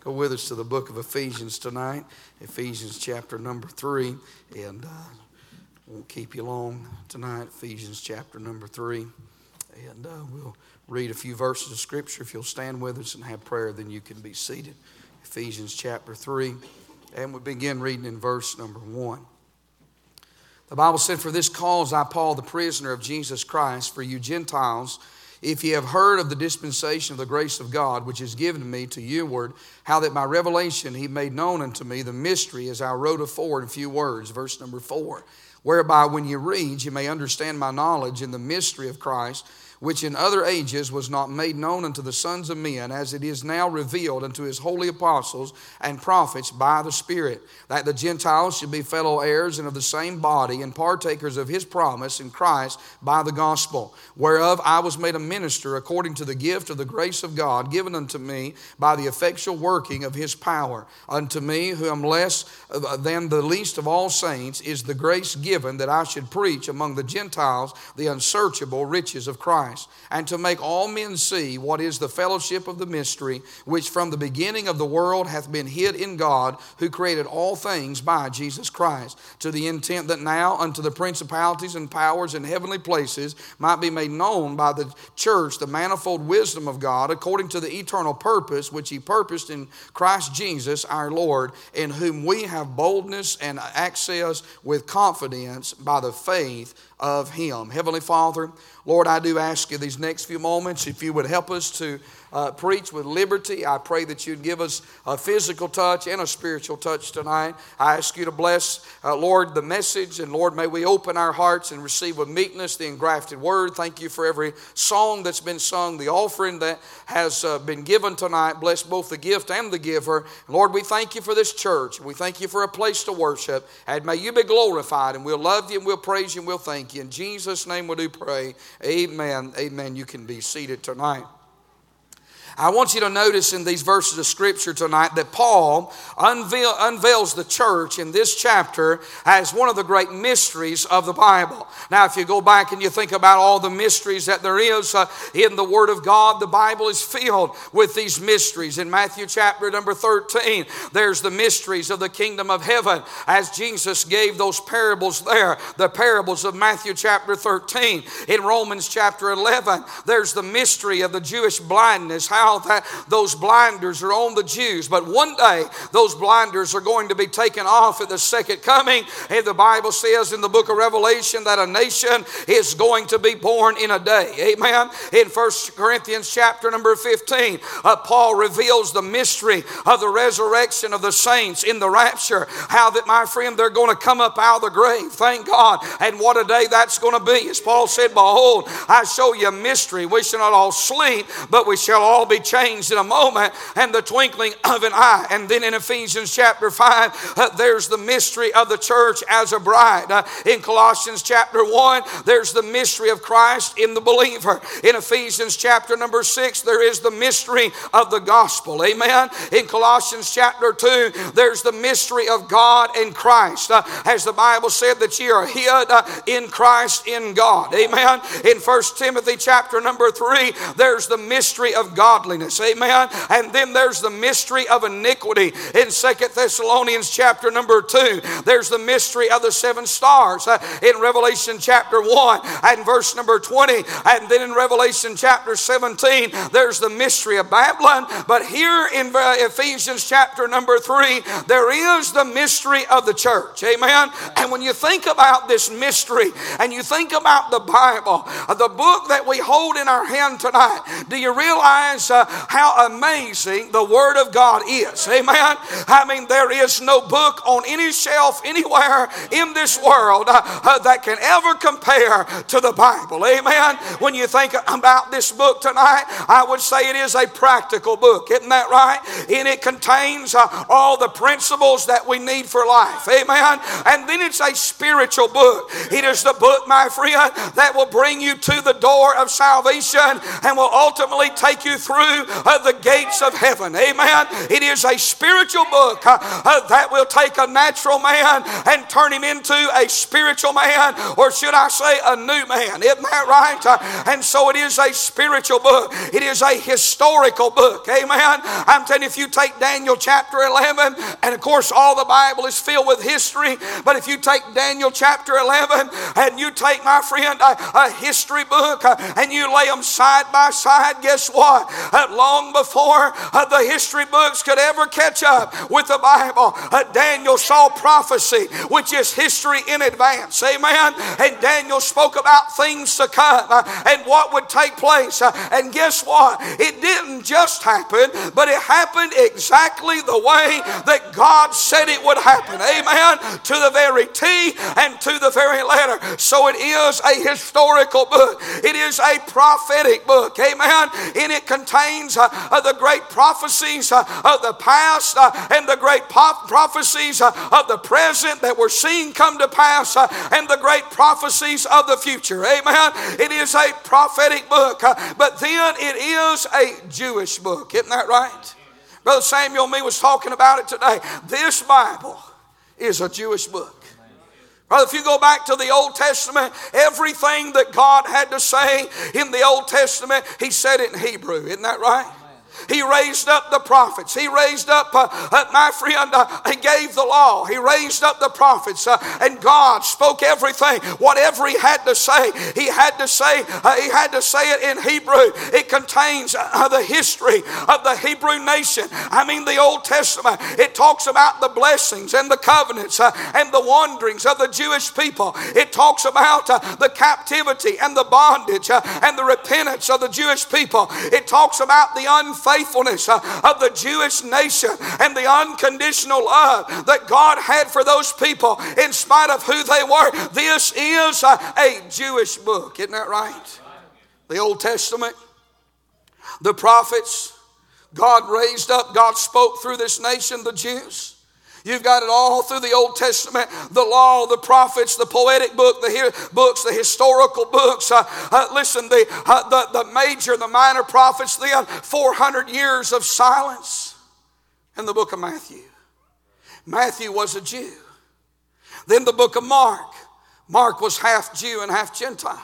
Go with us to the book of Ephesians tonight, Ephesians chapter number three, and uh, won't keep you long tonight. Ephesians chapter number three, and uh, we'll read a few verses of scripture. If you'll stand with us and have prayer, then you can be seated. Ephesians chapter three, and we begin reading in verse number one. The Bible said, "For this cause I, Paul, the prisoner of Jesus Christ, for you Gentiles." If ye have heard of the dispensation of the grace of God, which is given to me to you word, how that by revelation he made known unto me the mystery, as I wrote afore in few words, verse number four, whereby when ye read, ye may understand my knowledge in the mystery of Christ which in other ages was not made known unto the sons of men, as it is now revealed unto his holy apostles and prophets by the Spirit, that the Gentiles should be fellow heirs and of the same body, and partakers of his promise in Christ by the gospel, whereof I was made a minister according to the gift of the grace of God given unto me by the effectual working of his power. Unto me, who am less uh, than the least of all saints, is the grace given that I should preach among the Gentiles the unsearchable riches of Christ Christ, and to make all men see what is the fellowship of the mystery, which from the beginning of the world hath been hid in God, who created all things by Jesus Christ, to the intent that now unto the principalities and powers in heavenly places might be made known by the church the manifold wisdom of God, according to the eternal purpose which He purposed in Christ Jesus our Lord, in whom we have boldness and access with confidence by the faith of Him. Heavenly Father, Lord, I do ask you these next few moments if you would help us to uh, preach with liberty. I pray that you'd give us a physical touch and a spiritual touch tonight. I ask you to bless, uh, Lord, the message, and Lord, may we open our hearts and receive with meekness the engrafted word. Thank you for every song that's been sung, the offering that has uh, been given tonight. Bless both the gift and the giver. Lord, we thank you for this church. We thank you for a place to worship. And may you be glorified, and we'll love you and we'll praise you and we'll thank you. In Jesus' name we do pray. Amen. Amen. You can be seated tonight. I want you to notice in these verses of Scripture tonight that Paul unveil, unveils the church in this chapter as one of the great mysteries of the Bible. Now, if you go back and you think about all the mysteries that there is uh, in the Word of God, the Bible is filled with these mysteries. In Matthew chapter number 13, there's the mysteries of the kingdom of heaven as Jesus gave those parables there, the parables of Matthew chapter 13. In Romans chapter 11, there's the mystery of the Jewish blindness, how that those blinders are on the Jews. But one day, those blinders are going to be taken off at the second coming. And the Bible says in the book of Revelation that a nation is going to be born in a day. Amen. In First Corinthians chapter number 15, uh, Paul reveals the mystery of the resurrection of the saints in the rapture. How that, my friend, they're going to come up out of the grave. Thank God. And what a day that's going to be. As Paul said, Behold, I show you a mystery. We shall not all sleep, but we shall all be changed in a moment and the twinkling of an eye. And then in Ephesians chapter 5, uh, there's the mystery of the church as a bride. Uh, in Colossians chapter 1, there's the mystery of Christ in the believer. In Ephesians chapter number 6, there is the mystery of the gospel. Amen. In Colossians chapter 2, there's the mystery of God and Christ. Uh, as the Bible said that ye are hid uh, in Christ in God. Amen. In First Timothy chapter number 3, there's the mystery of godliness Amen. And then there's the mystery of iniquity in Second Thessalonians chapter number 2. There's the mystery of the seven stars uh, in Revelation chapter 1 and verse number 20. And then in Revelation chapter 17, there's the mystery of Babylon. But here in uh, Ephesians chapter number 3, there is the mystery of the church. Amen. And when you think about this mystery and you think about the Bible, uh, the book that we hold in our hand tonight, do you realize uh, how amazing the Word of God is. Amen. I mean, there is no book on any shelf anywhere in this world uh, uh, that can ever compare to the Bible. Amen. When you think about this book tonight, I would say it is a practical book. Isn't that right? And it contains uh, all the principles that we need for life. Amen. And then it's a spiritual book. It is the book, my friend, that will bring you to the door of salvation and will ultimately take you through through uh, the gates of heaven. Amen. It is a spiritual book uh, uh, that will take a natural man and turn him into a spiritual man, or should I say, a new man. Isn't that right? And so it is a spiritual book, it is a historical book. Amen. I'm telling you, if you take Daniel chapter 11, and of course, all the Bible is filled with history, but if you take Daniel chapter 11 and you take, my friend, a, a history book and you lay them side by side, guess what? Long before uh, the history books could ever catch up with the Bible, uh, Daniel saw prophecy, which is history in advance. Amen. And Daniel spoke about things to come uh, and what would take place. And guess what? It didn't just happen, but it happened exactly the way that God said it would happen. Amen. To the very T and to the very letter. So it is a historical book, it is a prophetic book. Amen. And it contains uh, uh, the great prophecies uh, of the past uh, and the great prophecies uh, of the present that we're seeing come to pass uh, and the great prophecies of the future. Amen. It is a prophetic book, but then it is a Jewish book. Isn't that right? Brother Samuel me was talking about it today. This Bible is a Jewish book. Brother, if you go back to the Old Testament, everything that God had to say in the Old Testament, He said it in Hebrew. Isn't that right? He raised up the prophets. He raised up, uh, uh, my friend, uh, he gave the law. He raised up the prophets. Uh, and God spoke everything. Whatever he had to say, he had to say, uh, he had to say it in Hebrew. It contains the history of the Hebrew nation. I mean, the Old Testament. It talks about the blessings and the covenants and the wanderings of the Jewish people. It talks about the captivity and the bondage and the repentance of the Jewish people. It talks about the unfaithfulness faithfulness uh, of the Jewish nation and the unconditional love that God had for those people in spite of who they were. This is uh, a Jewish book, isn't that right? The Old Testament, the prophets, God raised up, God spoke through this nation, the Jews. You've got it all through the Old Testament, the law, the prophets, the poetic book, the books, the historical books. Uh, uh, listen, the, uh, the, the major, the minor prophets, then 400 years of silence in the book of Matthew. Matthew was a Jew. Then the book of Mark. Mark was half Jew and half Gentile.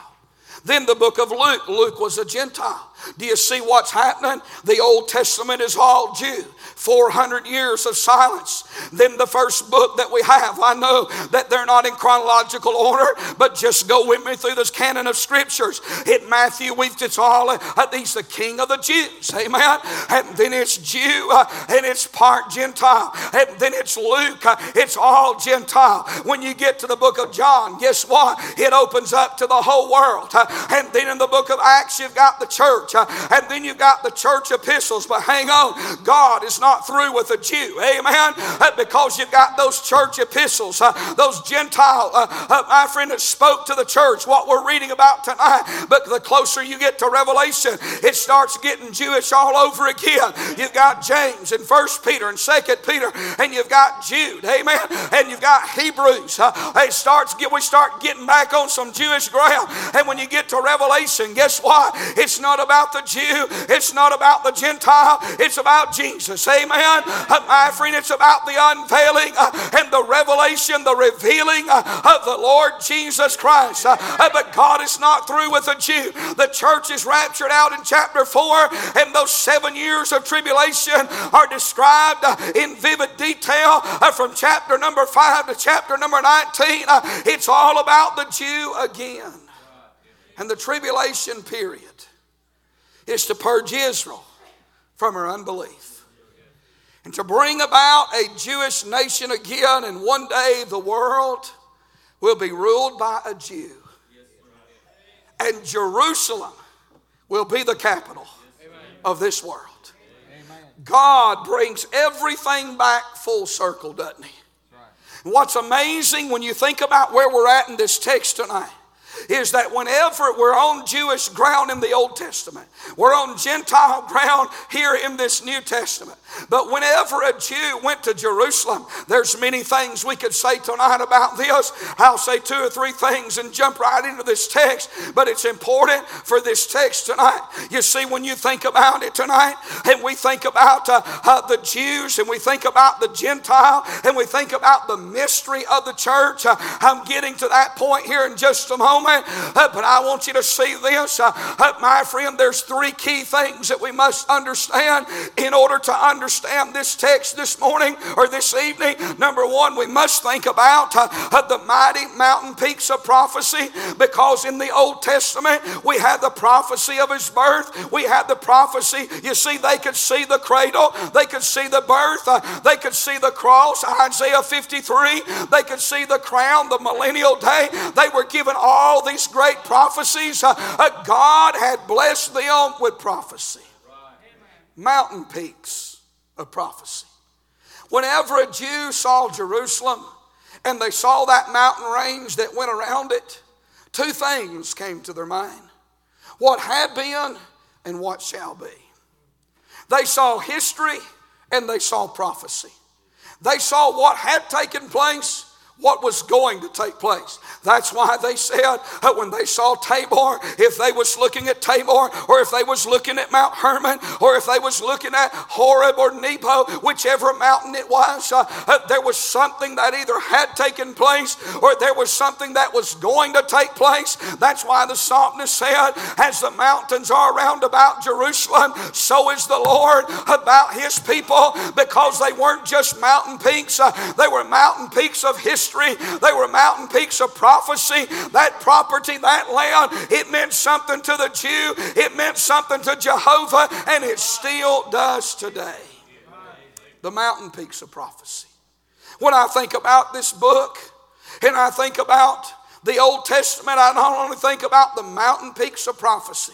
Then the book of Luke. Luke was a Gentile. Do you see what's happening? The Old Testament is all Jew. 400 years of silence. Then the first book that we have, I know that they're not in chronological order, but just go with me through this canon of scriptures. In Matthew, we've it's all, uh, he's the king of the Jews, amen? And then it's Jew, uh, and it's part Gentile. And then it's Luke, uh, it's all Gentile. When you get to the book of John, guess what? It opens up to the whole world. Uh, and then in the book of Acts, you've got the church, uh, and then you've got the church epistles. But hang on, God is not not through with a Jew. Amen. Because you've got those church epistles, uh, those Gentile, uh, uh, my friend, that spoke to the church, what we're reading about tonight. But the closer you get to Revelation, it starts getting Jewish all over again. You've got James and First Peter and Second Peter, and you've got Jude. Amen. And you've got Hebrews. It starts get we start getting back on some Jewish ground. And when you get to Revelation, guess what? It's not about the Jew. It's not about the Gentile. It's about Jesus. Amen. Uh, my friend, it's about the unveiling uh, and the revelation, the revealing uh, of the Lord Jesus Christ. But God is not through with the Jew. The church is raptured out in chapter 4, and those seven years of tribulation are described in vivid detail from chapter number 5 to chapter number 19. It's all about the Jew again. And the tribulation period is to purge Israel from her unbelief and to bring about a Jewish nation again, and one day the world will be ruled by a Jew. And Jerusalem will be the capital of this world. God brings everything back full circle, doesn't He? What's amazing when you think about where we're at in this text tonight is that whenever we're on Jewish ground in the Old Testament, we're on Gentile ground here in this New Testament. But whenever a Jew went to Jerusalem, there's many things we could say tonight about this. I'll say two or three things and jump right into this text, but it's important for this text tonight. You see, when you think about it tonight, and we think about uh, uh, the Jews, and we think about the Gentile, and we think about the mystery of the church, uh, I'm getting to that point here in just a moment, uh, but I want you to see this. Uh, uh, my friend, there's three key things that we must understand in order to understand this text this morning or this evening, number one, we must think about the mighty mountain peaks of prophecy because in the Old Testament we had the prophecy of his birth, we had the prophecy. You see, they could see the cradle, they could see the birth, they could see the cross, Isaiah 53, they could see the crown, the millennial day. They were given all these great prophecies. Uh, uh God had blessed them with prophecy. Mountain peaks of prophecy. Whenever a Jew saw Jerusalem and they saw that mountain range that went around it, two things came to their mind what had been and what shall be. They saw history and they saw prophecy. They saw what had taken place what was going to take place. That's why they said uh, when they saw Tabor, if they was looking at Tabor, or if they was looking at Mount Hermon, or if they was looking at Horeb or Nebo, whichever mountain it was, uh, uh, there was something that either had taken place or there was something that was going to take place. That's why the psalmist said, as the mountains are round about Jerusalem, so is the Lord about his people, because they weren't just mountain peaks, uh, they were mountain peaks of history history. They were mountain peaks of prophecy. That property, that land, it meant something to the Jew, it meant something to Jehovah, and it still does today. The mountain peaks of prophecy. When I think about this book and I think about the Old Testament, I not only think about the mountain peaks of prophecy,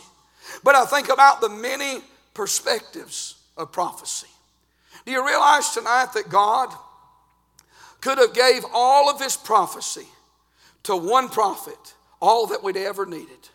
but I think about the many perspectives of prophecy. Do you realize tonight that God could have gave all of his prophecy to one prophet, all that we'd ever needed.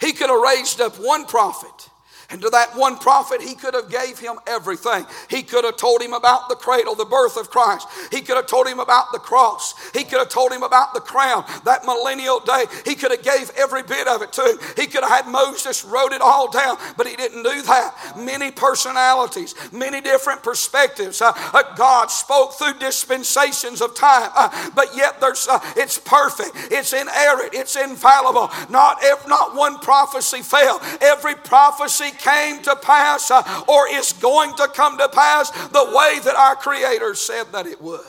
He could have raised up one prophet and to that one prophet, he could have gave him everything. He could have told him about the cradle, the birth of Christ. He could have told him about the cross. He could have told him about the crown, that millennial day. He could have gave every bit of it to him. He could have had Moses wrote it all down, but he didn't do that. Many personalities, many different perspectives. Uh, uh, God spoke through dispensations of time, uh, but yet there's uh, it's perfect. It's inerrant. It's infallible. Not every, not one prophecy failed. Every prophecy came to pass uh, or is going to come to pass the way that our Creator said that it would.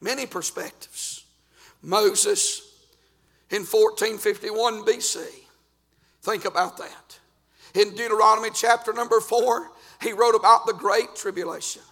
Many perspectives. Moses in 1451 BC. Think about that. In Deuteronomy chapter number 4, he wrote about the great tribulation.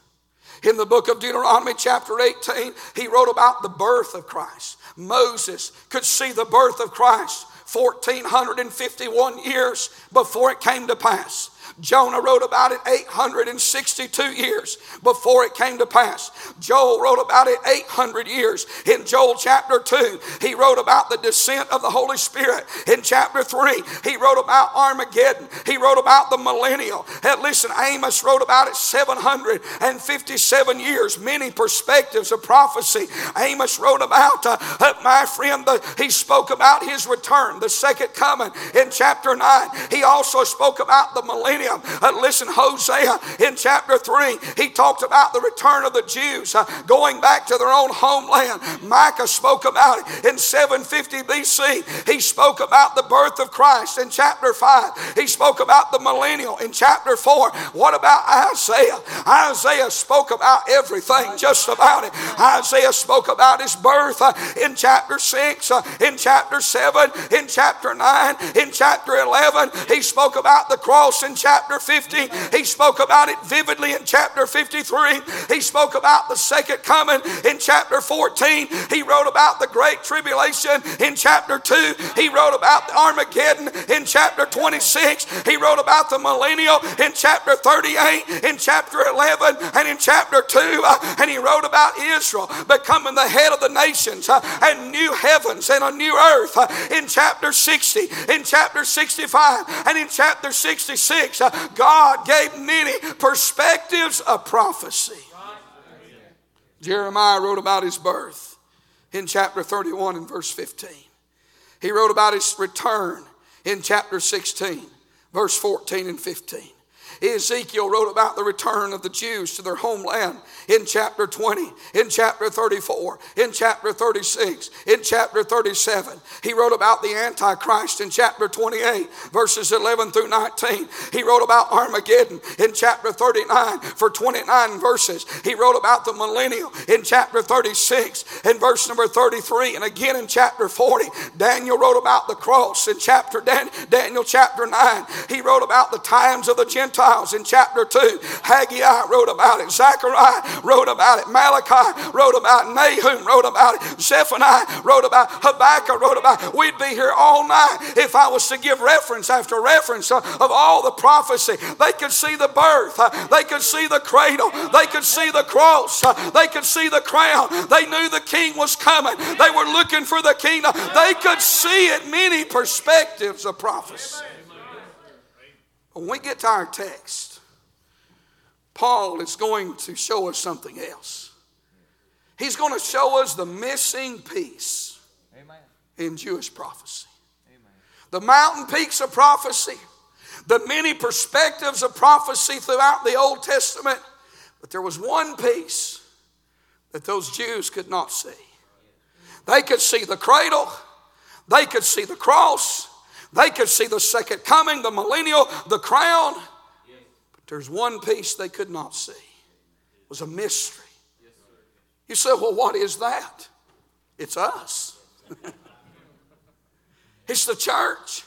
In the book of Deuteronomy, chapter 18, he wrote about the birth of Christ. Moses could see the birth of Christ 1451 years before it came to pass. Jonah wrote about it 862 years before it came to pass. Joel wrote about it 800 years. In Joel chapter 2, he wrote about the descent of the Holy Spirit. In chapter 3, he wrote about Armageddon. He wrote about the millennial. And listen, Amos wrote about it 757 years, many perspectives of prophecy. Amos wrote about, uh, uh, my friend, the, he spoke about his return, the second coming in chapter 9. He also spoke about the Uh, listen, Hosea in chapter 3, he talked about the return of the Jews uh, going back to their own homeland. Micah spoke about it in 750 BC. He spoke about the birth of Christ in chapter 5. He spoke about the millennial in chapter 4. What about Isaiah? Isaiah spoke about everything, just about it. Isaiah spoke about his birth uh, in chapter 6, uh, in chapter 7, in chapter 9, in chapter 11. He spoke about the cross in chapter chapter 50. He spoke about it vividly in chapter 53. He spoke about the second coming in chapter 14. He wrote about the great tribulation in chapter 2. He wrote about Armageddon in chapter 26. He wrote about the millennial in chapter 38, in chapter 11, and in chapter 2. Uh, and he wrote about Israel becoming the head of the nations uh, and new heavens and a new earth uh, in chapter 60, in chapter 65, and in chapter 66. Uh, God gave many perspectives of prophecy. Jeremiah wrote about his birth in chapter 31 and verse 15. He wrote about his return in chapter 16, verse 14 and 15. Ezekiel wrote about the return of the Jews to their homeland in chapter 20, in chapter 34, in chapter 36, in chapter 37. He wrote about the Antichrist in chapter 28, verses 11 through 19. He wrote about Armageddon in chapter 39 for 29 verses. He wrote about the millennial in chapter 36 and verse number 33. And again in chapter 40, Daniel wrote about the cross in chapter Dan- Daniel chapter 9. He wrote about the times of the Gentiles in chapter 2. Haggai wrote about it. Zechariah wrote about it. Malachi wrote about it. Nahum wrote about it. Zephaniah wrote about it. Habakkuk wrote about it. We'd be here all night if I was to give reference after reference uh, of all the prophecy. They could see the birth. Uh, they could see the cradle. They could see the cross. Uh, they could see the crown. They knew the king was coming. They were looking for the kingdom. They could see it many perspectives of prophecy. When we get to our text, Paul is going to show us something else. He's going to show us the missing piece Amen. in Jewish prophecy. Amen. The mountain peaks of prophecy, the many perspectives of prophecy throughout the Old Testament, but there was one piece that those Jews could not see. They could see the cradle, they could see the cross, they could see the second coming, the millennial, the crown. There's one piece they could not see. It was a mystery. You say, well, what is that? It's us. it's the church.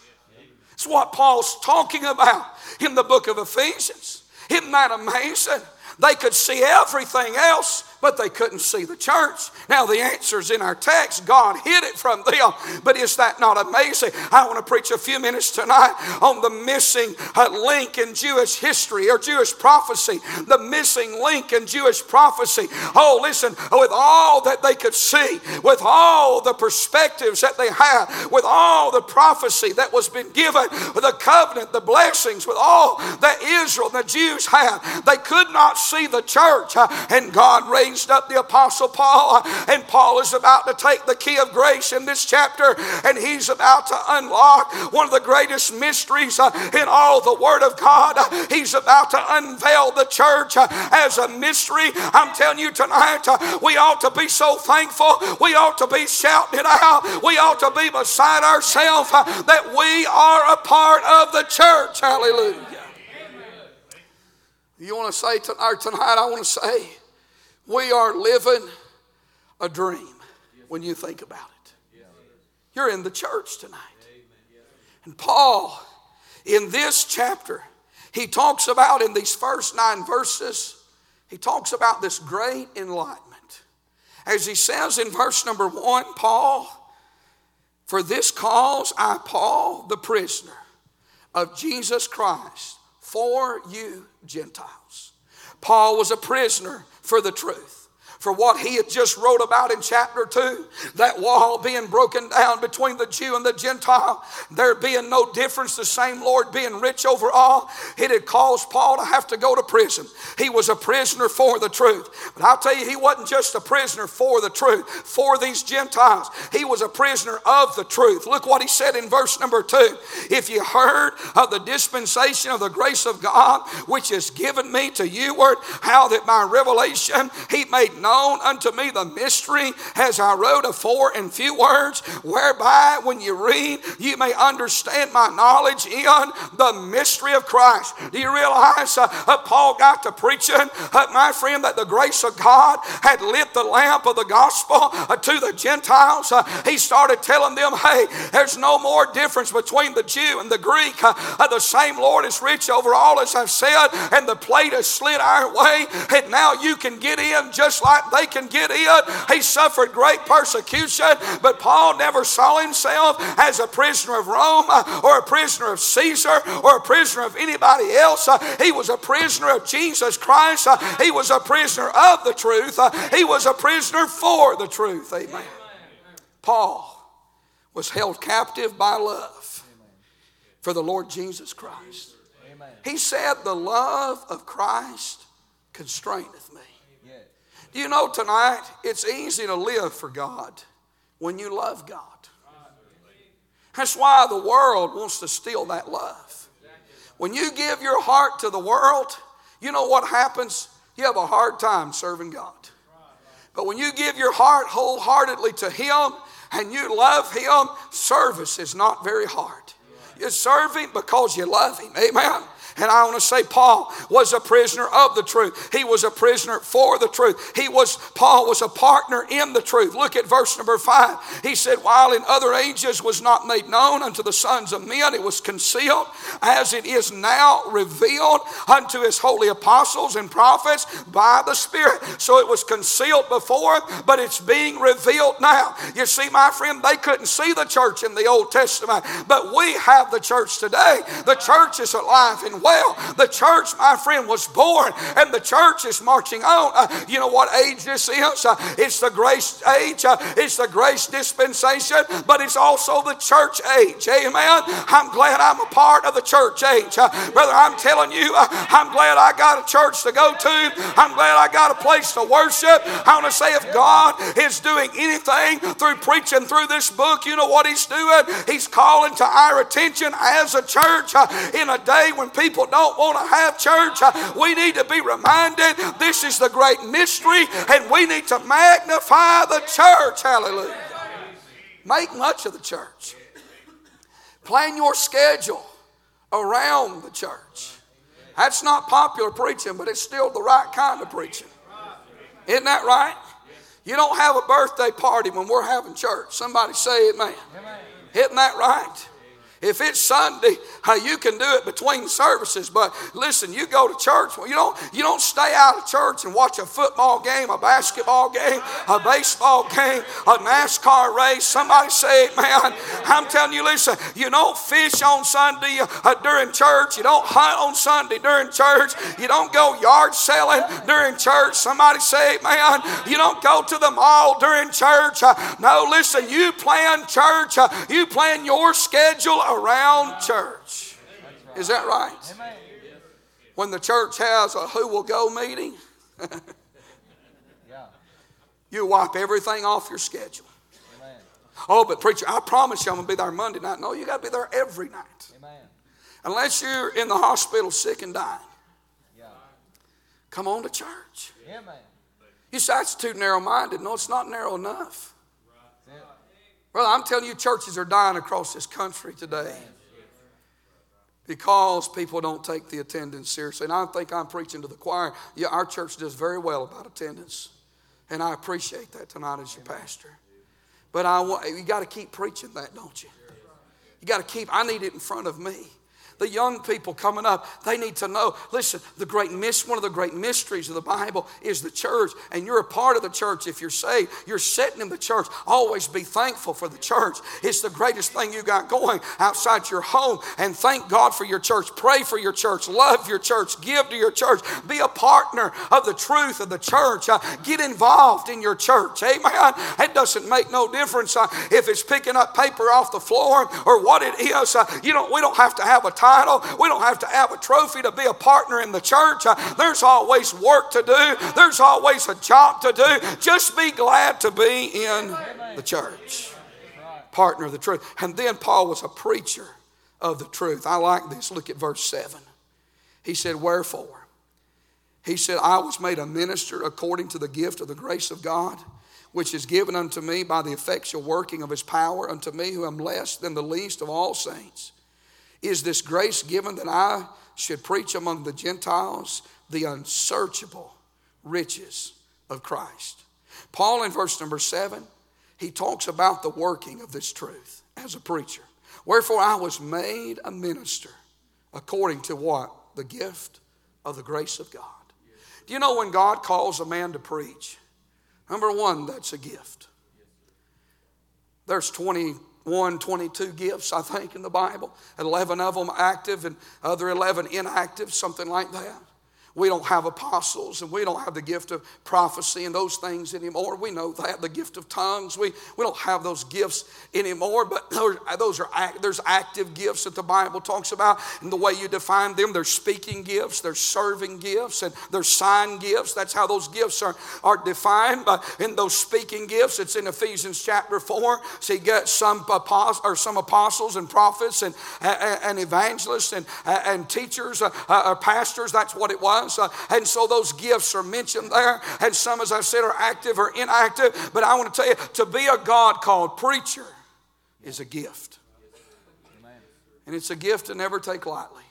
It's what Paul's talking about in the book of Ephesians. Isn't that amazing? They could see everything else, but they couldn't see the church. Now, the answer is in our text. God hid it from them. But is that not amazing? I want to preach a few minutes tonight on the missing uh, link in Jewish history or Jewish prophecy. The missing link in Jewish prophecy. Oh, listen, with all that they could see, with all the perspectives that they had, with all the prophecy that was been given, the covenant, the blessings, with all that Israel, and the Jews had, they could not see the church. Uh, and God raised raised up the Apostle Paul, and Paul is about to take the key of grace in this chapter, and he's about to unlock one of the greatest mysteries uh, in all the Word of God. He's about to unveil the church uh, as a mystery. I'm telling you tonight, uh, we ought to be so thankful. We ought to be shouting it out. We ought to be beside ourselves that we are a part of the church. Hallelujah. You want to say tonight, I want to say, we are living a dream when you think about it. You're in the church tonight. And Paul, in this chapter, he talks about in these first nine verses, he talks about this great enlightenment. As he says in verse number one, Paul, for this cause I, Paul, the prisoner of Jesus Christ, for you Gentiles. Paul was a prisoner for the truth for what he had just wrote about in chapter 2 that wall being broken down between the Jew and the Gentile, there being no difference, the same Lord being rich over all. It had caused Paul to have to go to prison. He was a prisoner for the truth. But I'll tell you, he wasn't just a prisoner for the truth, for these Gentiles. He was a prisoner of the truth. Look what he said in verse number 2 If you heard of the dispensation of the grace of God, which is given me to you, word, how that by revelation he made known unto me the mystery, as I wrote afore in few words, whereby when you read, you may understand my knowledge in the mystery of Christ. Do you realize uh, uh, Paul got to preaching, uh, my friend, that the grace of God had lit the lamp of the gospel uh, to the Gentiles? Uh, he started telling them, hey, there's no more difference between the Jew and the Greek. Uh, the same Lord is rich over all, as I've said, and the plate has slid our way, and now you can get in just like they can get in. He suffered great persecution, but Paul never saw himself as a prisoner of Rome uh, or a prisoner of Caesar or a prisoner of anybody else. Uh, he was a prisoner of Jesus Christ. Uh, he was a prisoner of the truth. He was a prisoner for the truth. Amen. Paul was held captive by love for the Lord Jesus Christ. He said, The love of Christ constraineth me. You know tonight it's easy to live for God when you love God? That's why the world wants to steal that love. When you give your heart to the world, you know what happens? You have a hard time serving God. But when you give your heart wholeheartedly to Him and you love Him, service is not very hard. You serve Him because you love Him. Amen. And I want to say Paul was a prisoner of the truth. He was a prisoner for the truth. He was Paul was a partner in the truth. Look at verse number 5. He said, "While in other ages was not made known unto the sons of men, it was concealed as it is now revealed unto his holy apostles and prophets by the Spirit." So it was concealed before, but it's being revealed now. You see, my friend, they couldn't see the church in the Old Testament, but we have the church today. The church is alive and well. The church, my friend, was born and the church is marching on. Uh, you know what age this is? Uh, it's the grace age, uh, it's the grace dispensation, but it's also the church age. Amen. I'm glad I'm a part of the church age. Uh, brother, I'm telling you, uh, I'm glad I got a church to go to. I'm glad I got a place to worship. I want to say, if God is doing anything through preaching through this book, you know what He's doing? He's calling to our attention as a church uh, in a day when people people don't want to have church, uh, we need to be reminded this is the great mystery and we need to magnify the church. Hallelujah. Make much of the church. Plan your schedule around the church. That's not popular preaching, but it's still the right kind of preaching. Isn't that right? You don't have a birthday party when we're having church. Somebody say it, man. Isn't that right? If it's Sunday, you can do it between services. But listen, you go to church. You don't you don't stay out of church and watch a football game, a basketball game, a baseball game, a NASCAR race. Somebody say, man, I'm telling you, listen, you don't fish on Sunday uh, during church. You don't hunt on Sunday during church. You don't go yard selling during church. Somebody say, man, you don't go to the mall during church. Uh, no, listen, you plan church. Uh, you plan your schedule around church. Is that right? When the church has a who will go meeting, you wipe everything off your schedule. Oh, but preacher, I promise you I'm going to be there Monday night. No, you got to be there every night. Unless you're in the hospital sick and dying. Come on to church. You say that's too narrow minded. No, it's not narrow enough. Well, I'm telling you, churches are dying across this country today because people don't take the attendance seriously. And I think I'm preaching to the choir. Yeah, our church does very well about attendance. And I appreciate that tonight as your pastor. But I want, you got to keep preaching that, don't you? You got to keep, I need it in front of me. The young people coming up, they need to know. Listen, the great miss, one of the great mysteries of the Bible is the church, and you're a part of the church. If you're saved, you're sitting in the church. Always be thankful for the church. It's the greatest thing you got going outside your home. And thank God for your church. Pray for your church. Love your church. Give to your church. Be a partner of the truth of the church. Uh, get involved in your church. Amen. It doesn't make no difference uh, if it's picking up paper off the floor or what it is. Uh, you don't. We don't have to have a time title. We don't have to have a trophy to be a partner in the church. Uh, there's always work to do, there's always a job to do. Just be glad to be in the church. Partner of the truth. And then Paul was a preacher of the truth. I like this. Look at verse 7. He said, Wherefore, He said, I was made a minister according to the gift of the grace of God, which is given unto me by the effectual working of his power, unto me who am less than the least of all saints. Is this grace given that I should preach among the Gentiles the unsearchable riches of Christ? Paul, in verse number seven, he talks about the working of this truth as a preacher. Wherefore I was made a minister according to what? The gift of the grace of God. Do you know when God calls a man to preach? Number one, that's a gift. There's 21, 22 gifts, I think, in the Bible. 11 of them active and other 11 inactive, something like that. We don't have apostles and we don't have the gift of prophecy and those things anymore. We know that the gift of tongues. We, we don't have those gifts anymore, but those, are there's active gifts that the Bible talks about. And the way you define them, there's speaking gifts, there's serving gifts, and there's sign gifts. That's how those gifts are, are defined. But in those speaking gifts, it's in Ephesians chapter 4. So you get some apostles or some apostles and prophets and, and, and evangelists and, and teachers uh, uh, or pastors. That's what it was. Uh, and so those gifts are mentioned there. And some, as I said, are active or inactive. But I want to tell you, to be a God called preacher is a gift. And it's a gift to never take lightly.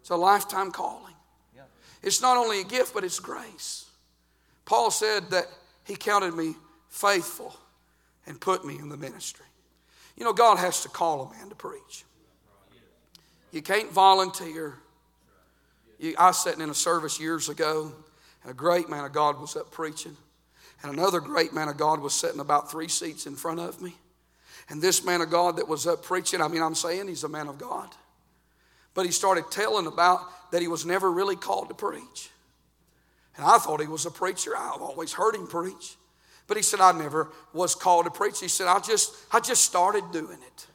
It's a lifetime calling. It's not only a gift, but it's grace. Paul said that he counted me faithful and put me in the ministry. You know, God has to call a man to preach. You can't volunteer. I was sitting in a service years ago, and a great man of God was up preaching. And another great man of God was sitting about three seats in front of me. And this man of God that was up preaching, I mean, I'm saying he's a man of God. But he started telling about that he was never really called to preach. And I thought he was a preacher. I've always heard him preach. But he said, I never was called to preach. He said, I just, I just started doing it.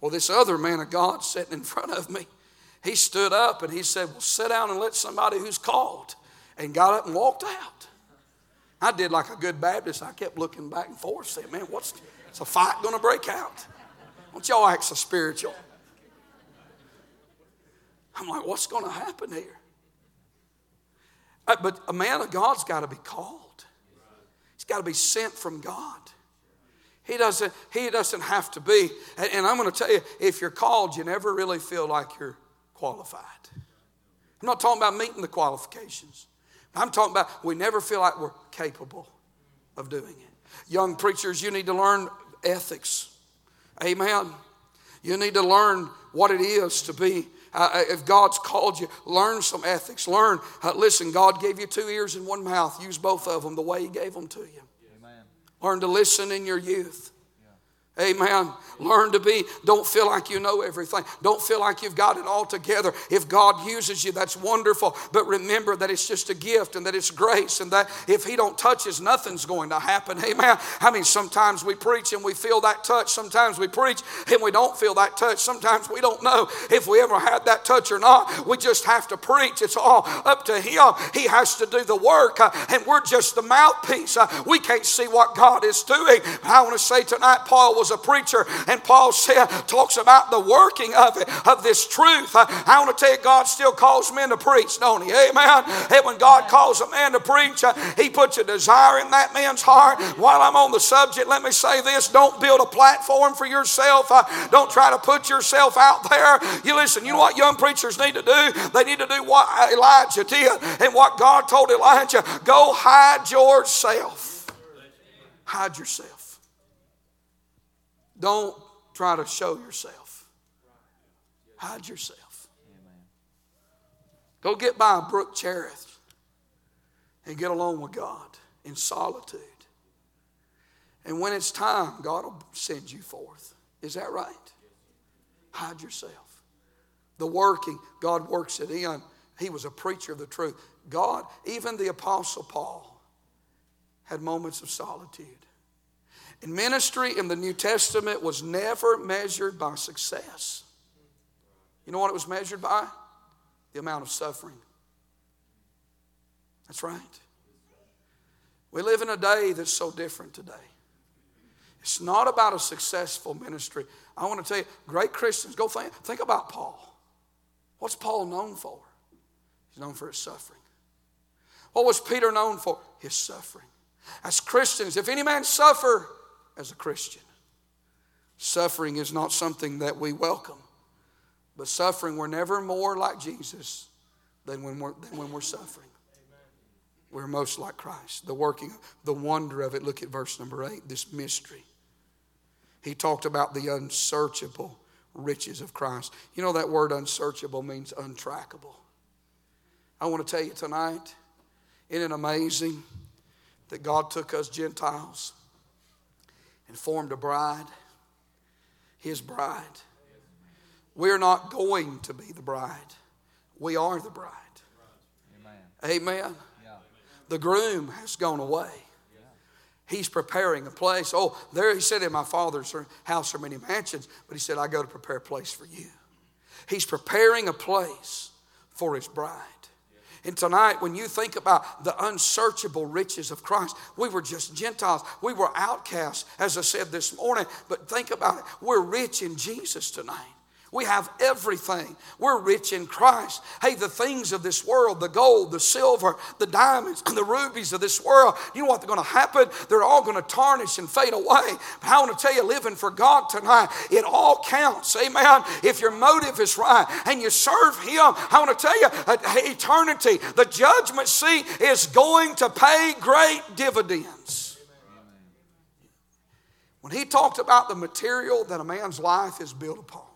Well, this other man of God sitting in front of me, he stood up and he said, Well, sit down and let somebody who's called. And got up and walked out. I did like a good Baptist. I kept looking back and forth, saying, Man, what's a fight going to break out? Don't y'all act so spiritual? I'm like, what's going to happen here? Uh, but a man of God's got to be called. He's got to be sent from God. He doesn't, he doesn't have to be. And I'm going to tell you, if you're called, you never really feel like you're qualified. I'm not talking about meeting the qualifications. I'm talking about we never feel like we're capable of doing it. Young preachers, you need to learn ethics. Amen. You need to learn what it is to be. Uh, uh if God's called you, learn some ethics. Learn. Uh, listen, God gave you two ears and one mouth. Use both of them the way He gave them to you. Amen. Learn to listen in your youth. Amen. Learn to be, don't feel like you know everything. Don't feel like you've got it all together. If God uses you, that's wonderful. But remember that it's just a gift and that it's grace and that if He don't touch us, nothing's going to happen. Amen. I mean, sometimes we preach and we feel that touch. Sometimes we preach and we don't feel that touch. Sometimes we don't know if we ever had that touch or not. We just have to preach. It's all up to Him. He has to do the work uh, and we're just the mouthpiece. Uh, we can't see what God is doing. I want to say tonight, Paul was was a preacher, and Paul said, talks about the working of it, of this truth. I want to tell you, God still calls men to preach, don't He? Amen. And when God calls a man to preach, uh, He puts a desire in that man's heart. While I'm on the subject, let me say this don't build a platform for yourself, uh, don't try to put yourself out there. You listen, you know what young preachers need to do? They need to do what Elijah did and what God told Elijah go hide yourself. Hide yourself. Don't try to show yourself. Hide yourself. Go get by a brook Cherith and get alone with God in solitude. And when it's time, God will send you forth. Is that right? Hide yourself. The working, God works it in. He was a preacher of the truth. God, even the Apostle Paul, had moments of solitude. And ministry in the New Testament was never measured by success. You know what it was measured by? The amount of suffering. That's right. We live in a day that's so different today. It's not about a successful ministry. I want to tell you, great Christians, go think, think about Paul. What's Paul known for? He's known for his suffering. What was Peter known for? His suffering. As Christians, if any man suffer as a Christian, suffering is not something that we welcome. But suffering, we're never more like Jesus than when we're, than when we're suffering. We're most like Christ. The working, the wonder of it. Look at verse number eight, this mystery. He talked about the unsearchable riches of Christ. You know that word unsearchable means untrackable. I want to tell you tonight, isn't it amazing that God took us Gentiles and formed a bride, His bride? We're not going to be the bride, we are the bride. Amen. Amen. Yeah. The groom has gone away. He's preparing a place. Oh, there he said, In my father's house are many mansions, but he said, I go to prepare a place for you. He's preparing a place for his bride. And tonight, when you think about the unsearchable riches of Christ, we were just Gentiles. We were outcasts, as I said this morning. But think about it. We're rich in Jesus tonight. We have everything. We're rich in Christ. Hey, the things of this world, the gold, the silver, the diamonds, and the rubies of this world, you know what's going to happen? They're all going to tarnish and fade away. But I want to tell you, living for God tonight, it all counts. Amen. If your motive is right and you serve Him, I want to tell you, uh, eternity, the judgment seat is going to pay great dividends. When he talked about the material that a man's life is built upon,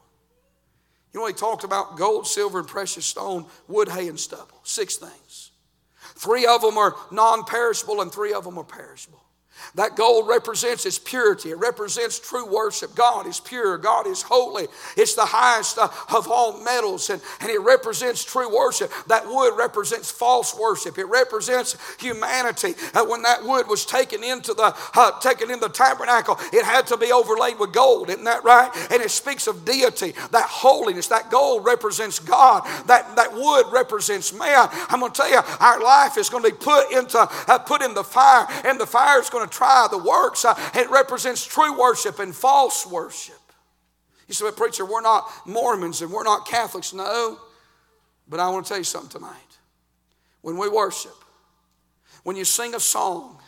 you know, he talked about gold, silver, and precious stone, wood, hay, and stubble. Six things. Three of them are non perishable, and three of them are perishable. That gold represents its purity. It represents true worship. God is pure. God is holy. It's the highest of all metals, and, and it represents true worship. That wood represents false worship. It represents humanity. When that wood was taken into the uh, taken in the tabernacle, it had to be overlaid with gold. Isn't that right? And it speaks of deity, that holiness. That gold represents God. That that wood represents man. I'm going to tell you, our life is going to be put into uh, put in the fire, and the fire is going to try the works. It represents true worship and false worship. You say, preacher, we're not Mormons and we're not Catholics. No. But I want to tell you something tonight. When we worship, when you sing a song,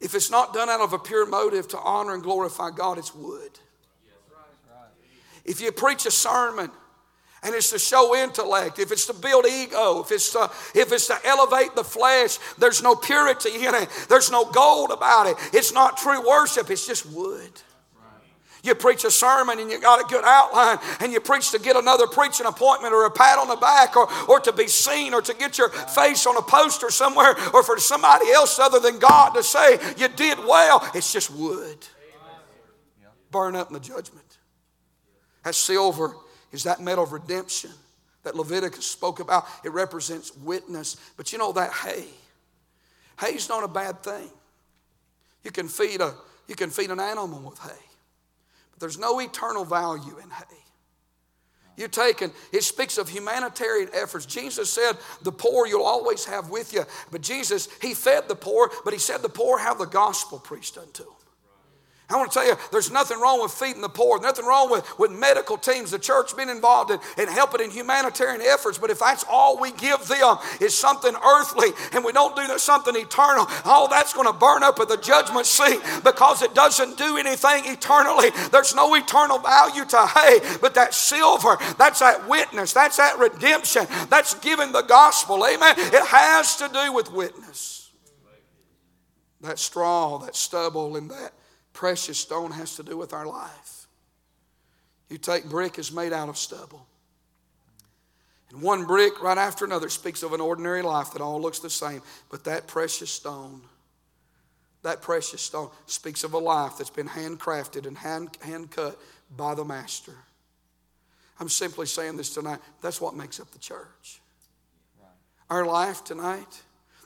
if it's not done out of a pure motive to honor and glorify God, it's wood. If you preach a sermon and it's to show intellect, if it's to build ego, if it's to, if it's to elevate the flesh, there's no purity in it. There's no gold about it. It's not true worship, it's just wood. You preach a sermon and you got a good outline, and you preach to get another preaching appointment or a pat on the back or, or to be seen or to get your face on a poster somewhere or for somebody else other than God to say you did well. It's just wood. Burn up in the judgment. That silver is that metal of redemption that Leviticus spoke about. It represents witness. But you know that hay. Hay's not a bad thing. You can feed a you can feed an animal with hay. But there's no eternal value in hay. You take and it speaks of humanitarian efforts. Jesus said, The poor you'll always have with you. But Jesus, He fed the poor, but He said the poor have the gospel preached unto them. I want to tell you, there's nothing wrong with feeding the poor, nothing wrong with, with medical teams, the church being involved in, in helping in humanitarian efforts. But if that's all we give them is something earthly and we don't do something eternal, all that's going to burn up at the judgment seat because it doesn't do anything eternally. There's no eternal value to hay, but that silver, that's that witness, that's that redemption, that's giving the gospel. Amen. It has to do with witness. That straw, that stubble, and that precious stone has to do with our life. You take brick is made out of stubble. And one brick right after another speaks of an ordinary life that all looks the same. But that precious stone, that precious stone speaks of a life that's been handcrafted and hand, hand cut by the Master. I'm simply saying this tonight. That's what makes up the church. Our life tonight,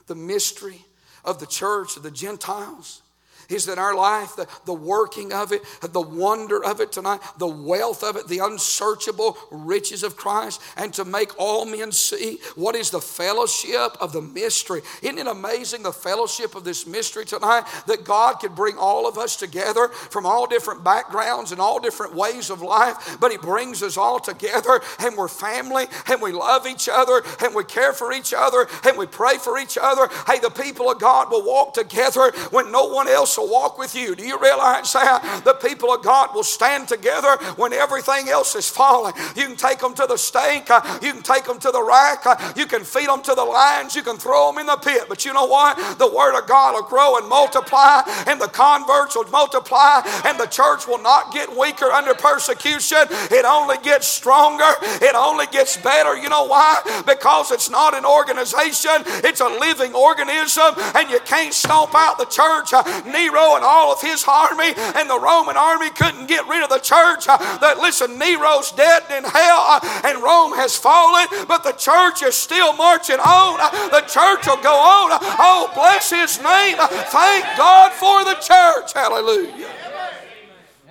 the mystery of the church, of the Gentiles, is that our life, the, the working of it, the wonder of it tonight, the wealth of it, the unsearchable riches of Christ, and to make all men see what is the fellowship of the mystery. Isn't it amazing the fellowship of this mystery tonight? That God could bring all of us together from all different backgrounds and all different ways of life, but He brings us all together and we're family and we love each other and we care for each other and we pray for each other. Hey, the people of God will walk together when no one else will walk with you. Do you realize that? The people of God will stand together when everything else is falling. You can take them to the stake, you can take them to the rack, you can feed them to the lions, you can throw them in the pit. But you know what? The Word of God will grow and multiply, and the converts will multiply, and the church will not get weaker under persecution. It only gets stronger, it only gets better. You know why? Because it's not an organization, it's a living organism, and you can't stomp out the church. Uh, Nero and all of his army and the Roman army couldn't get rid of the church. Uh, that listen, Nero's dead in hell uh, and Rome has fallen, but the church is still marching on. The church will go on. Oh, bless his name. Thank God for the church. Hallelujah.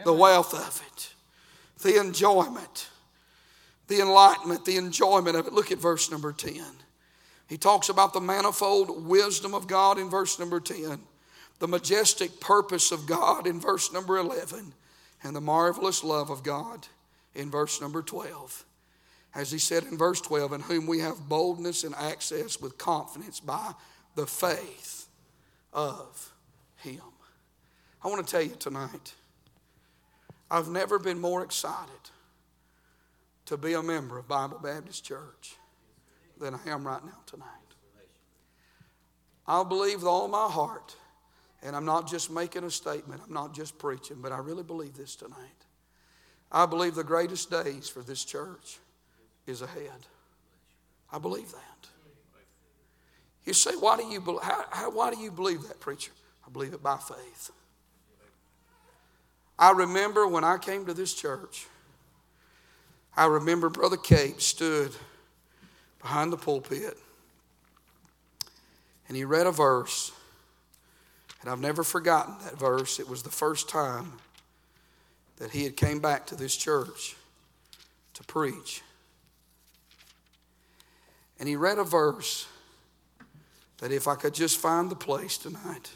The wealth of it, the enjoyment, the enlightenment, the enjoyment of it. Look at verse number 10. He talks about the manifold wisdom of God in verse number 10, the majestic purpose of God in verse number 11, and the marvelous love of God in verse number 12. As he said in verse 12, in whom we have boldness and access with confidence by the faith of him. I want to tell you tonight, I've never been more excited to be a member of Bible Baptist Church than I am right now tonight. I believe with all my heart, and I'm not just making a statement, I'm not just preaching, but I really believe this tonight. I believe the greatest days for this church is ahead. I believe that. You say, why do you, how, how, why do you believe that, preacher? I believe it by faith. I remember when I came to this church, I remember Brother Cape stood behind the pulpit and he read a verse. And I've never forgotten that verse. It was the first time that he had came back to this church to preach. And he read a verse that if I could just find the place tonight.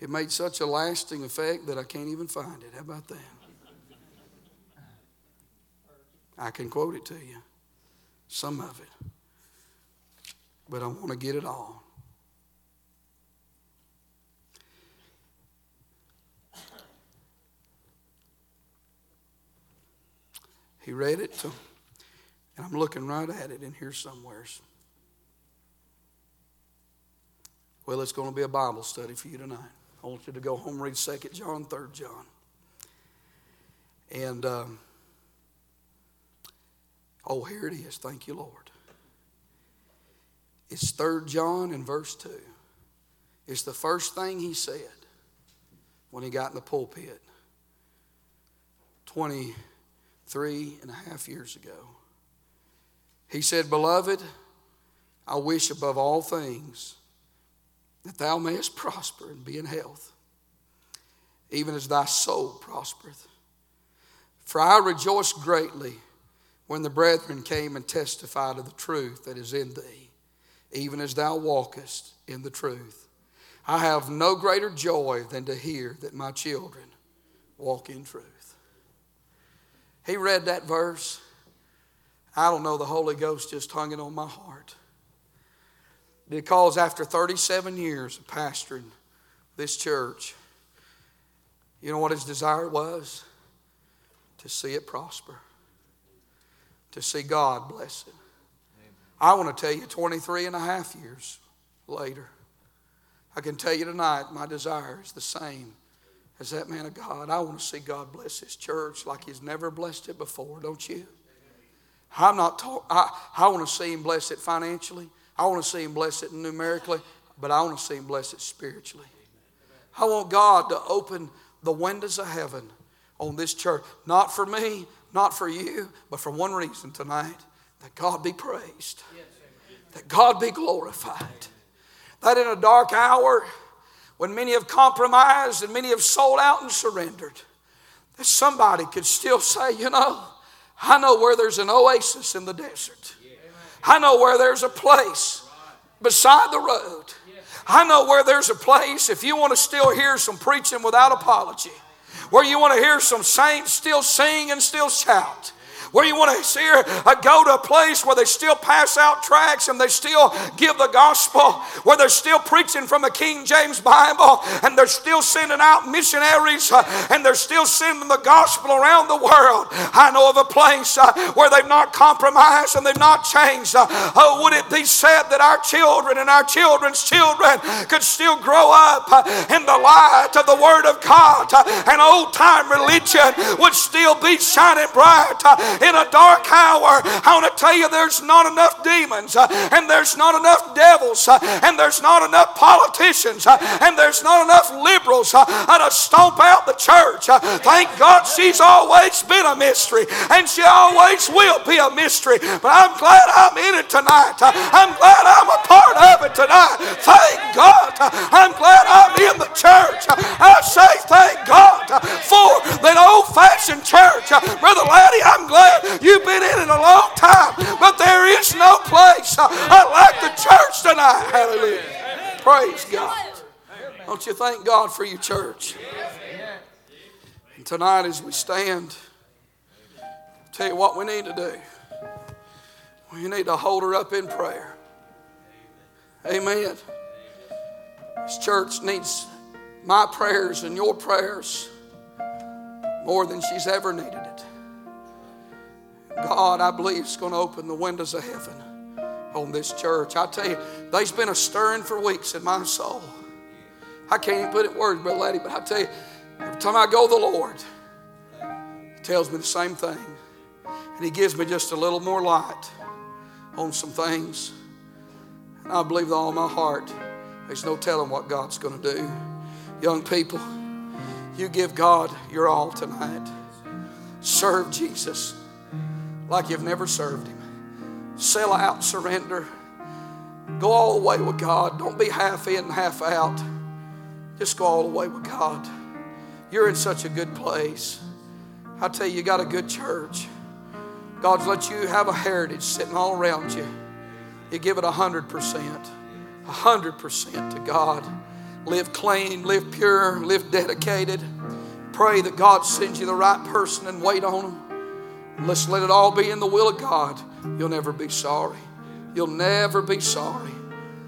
It made such a lasting effect that I can't even find it. How about that? I can quote it to you, some of it. But I want to get it all. He read it to, and I'm looking right at it in here somewheres. Well, it's going to be a Bible study for you tonight. I want you to go home read 2 John, 3 John. And, um, oh, here it is. Thank you, Lord. It's 3 John in verse 2. It's the first thing he said when he got in the pulpit 23 and a half years ago. He said, Beloved, I wish above all things that thou mayest prosper and be in health, even as thy soul prospereth. For I rejoice greatly when the brethren came and testified of the truth that is in thee, even as thou walkest in the truth. I have no greater joy than to hear that my children walk in truth. He read that verse. I don't know, the Holy Ghost just hung it on my heart. Because after 37 years of pastoring this church, you know what his desire was? To see it prosper, to see God bless it. I want to tell you 23 and a half years later, I can tell you tonight my desire is the same as that man of God. I want to see God bless his church like he's never blessed it before, don't you? I'm not talk, I, I want to see him bless it financially. I want to see Him bless it numerically, but I want to see Him bless it spiritually. I want God to open the windows of heaven on this church. Not for me, not for you, but for one reason tonight that God be praised, that God be glorified. That in a dark hour, when many have compromised and many have sold out and surrendered, that somebody could still say, you know, I know where there's an oasis in the desert. I know where there's a place beside the road. I know where there's a place, if you want to still hear some preaching without apology, where you want to hear some saints still sing and still shout where you want to see her uh, go to a place where they still pass out tracts and they still give the gospel, where they're still preaching from the King James Bible and they're still sending out missionaries uh, and they're still sending the gospel around the world. I know of a place uh, where they've not compromised and they've not changed. Oh, would it be said that our children and our children's children could still grow up in the light of the Word of God and old time religion would still be shining bright in a dark hour. I want to tell you there's not enough demons uh, and there's not enough devils uh, and there's not enough politicians uh, and there's not enough liberals uh, uh, to stomp out the church. Uh, thank God she's always been a mystery and she always will be a mystery. But I'm glad I'm in it tonight. I'm glad I'm a part of it tonight. Thank God. I'm glad I'm in the church. I say thank God for that old fashioned church. Brother Laddie, I'm glad You've been in it a long time, but there is no place uh, like the church tonight. Hallelujah. Praise God. Don't you thank God for your church? And tonight, as we stand, I'll tell you what we need to do. We need to hold her up in prayer. Amen. This church needs my prayers and your prayers more than she's ever needed. God, I believe, is going to open the windows of heaven on this church. I tell you, there's been a stirring for weeks in my soul. I can't even put it words, Brother Laddie, but I tell you, every time I go to the Lord, He tells me the same thing. And He gives me just a little more light on some things. And I believe with all my heart, there's no telling what God's going to do. Young people, you give God your all tonight. Serve Jesus like you've never served Him. Sell out, surrender. Go all the way with God. Don't be half in half out. Just go all the way with God. You're in such a good place. I tell you, you got a good church. God's let you have a heritage sitting all around you. You give it a hundred percent, a hundred percent to God. Live clean, live pure, live dedicated. Pray that God sends you the right person and wait on them. Let's let it all be in the will of God. You'll never be sorry. You'll never be sorry.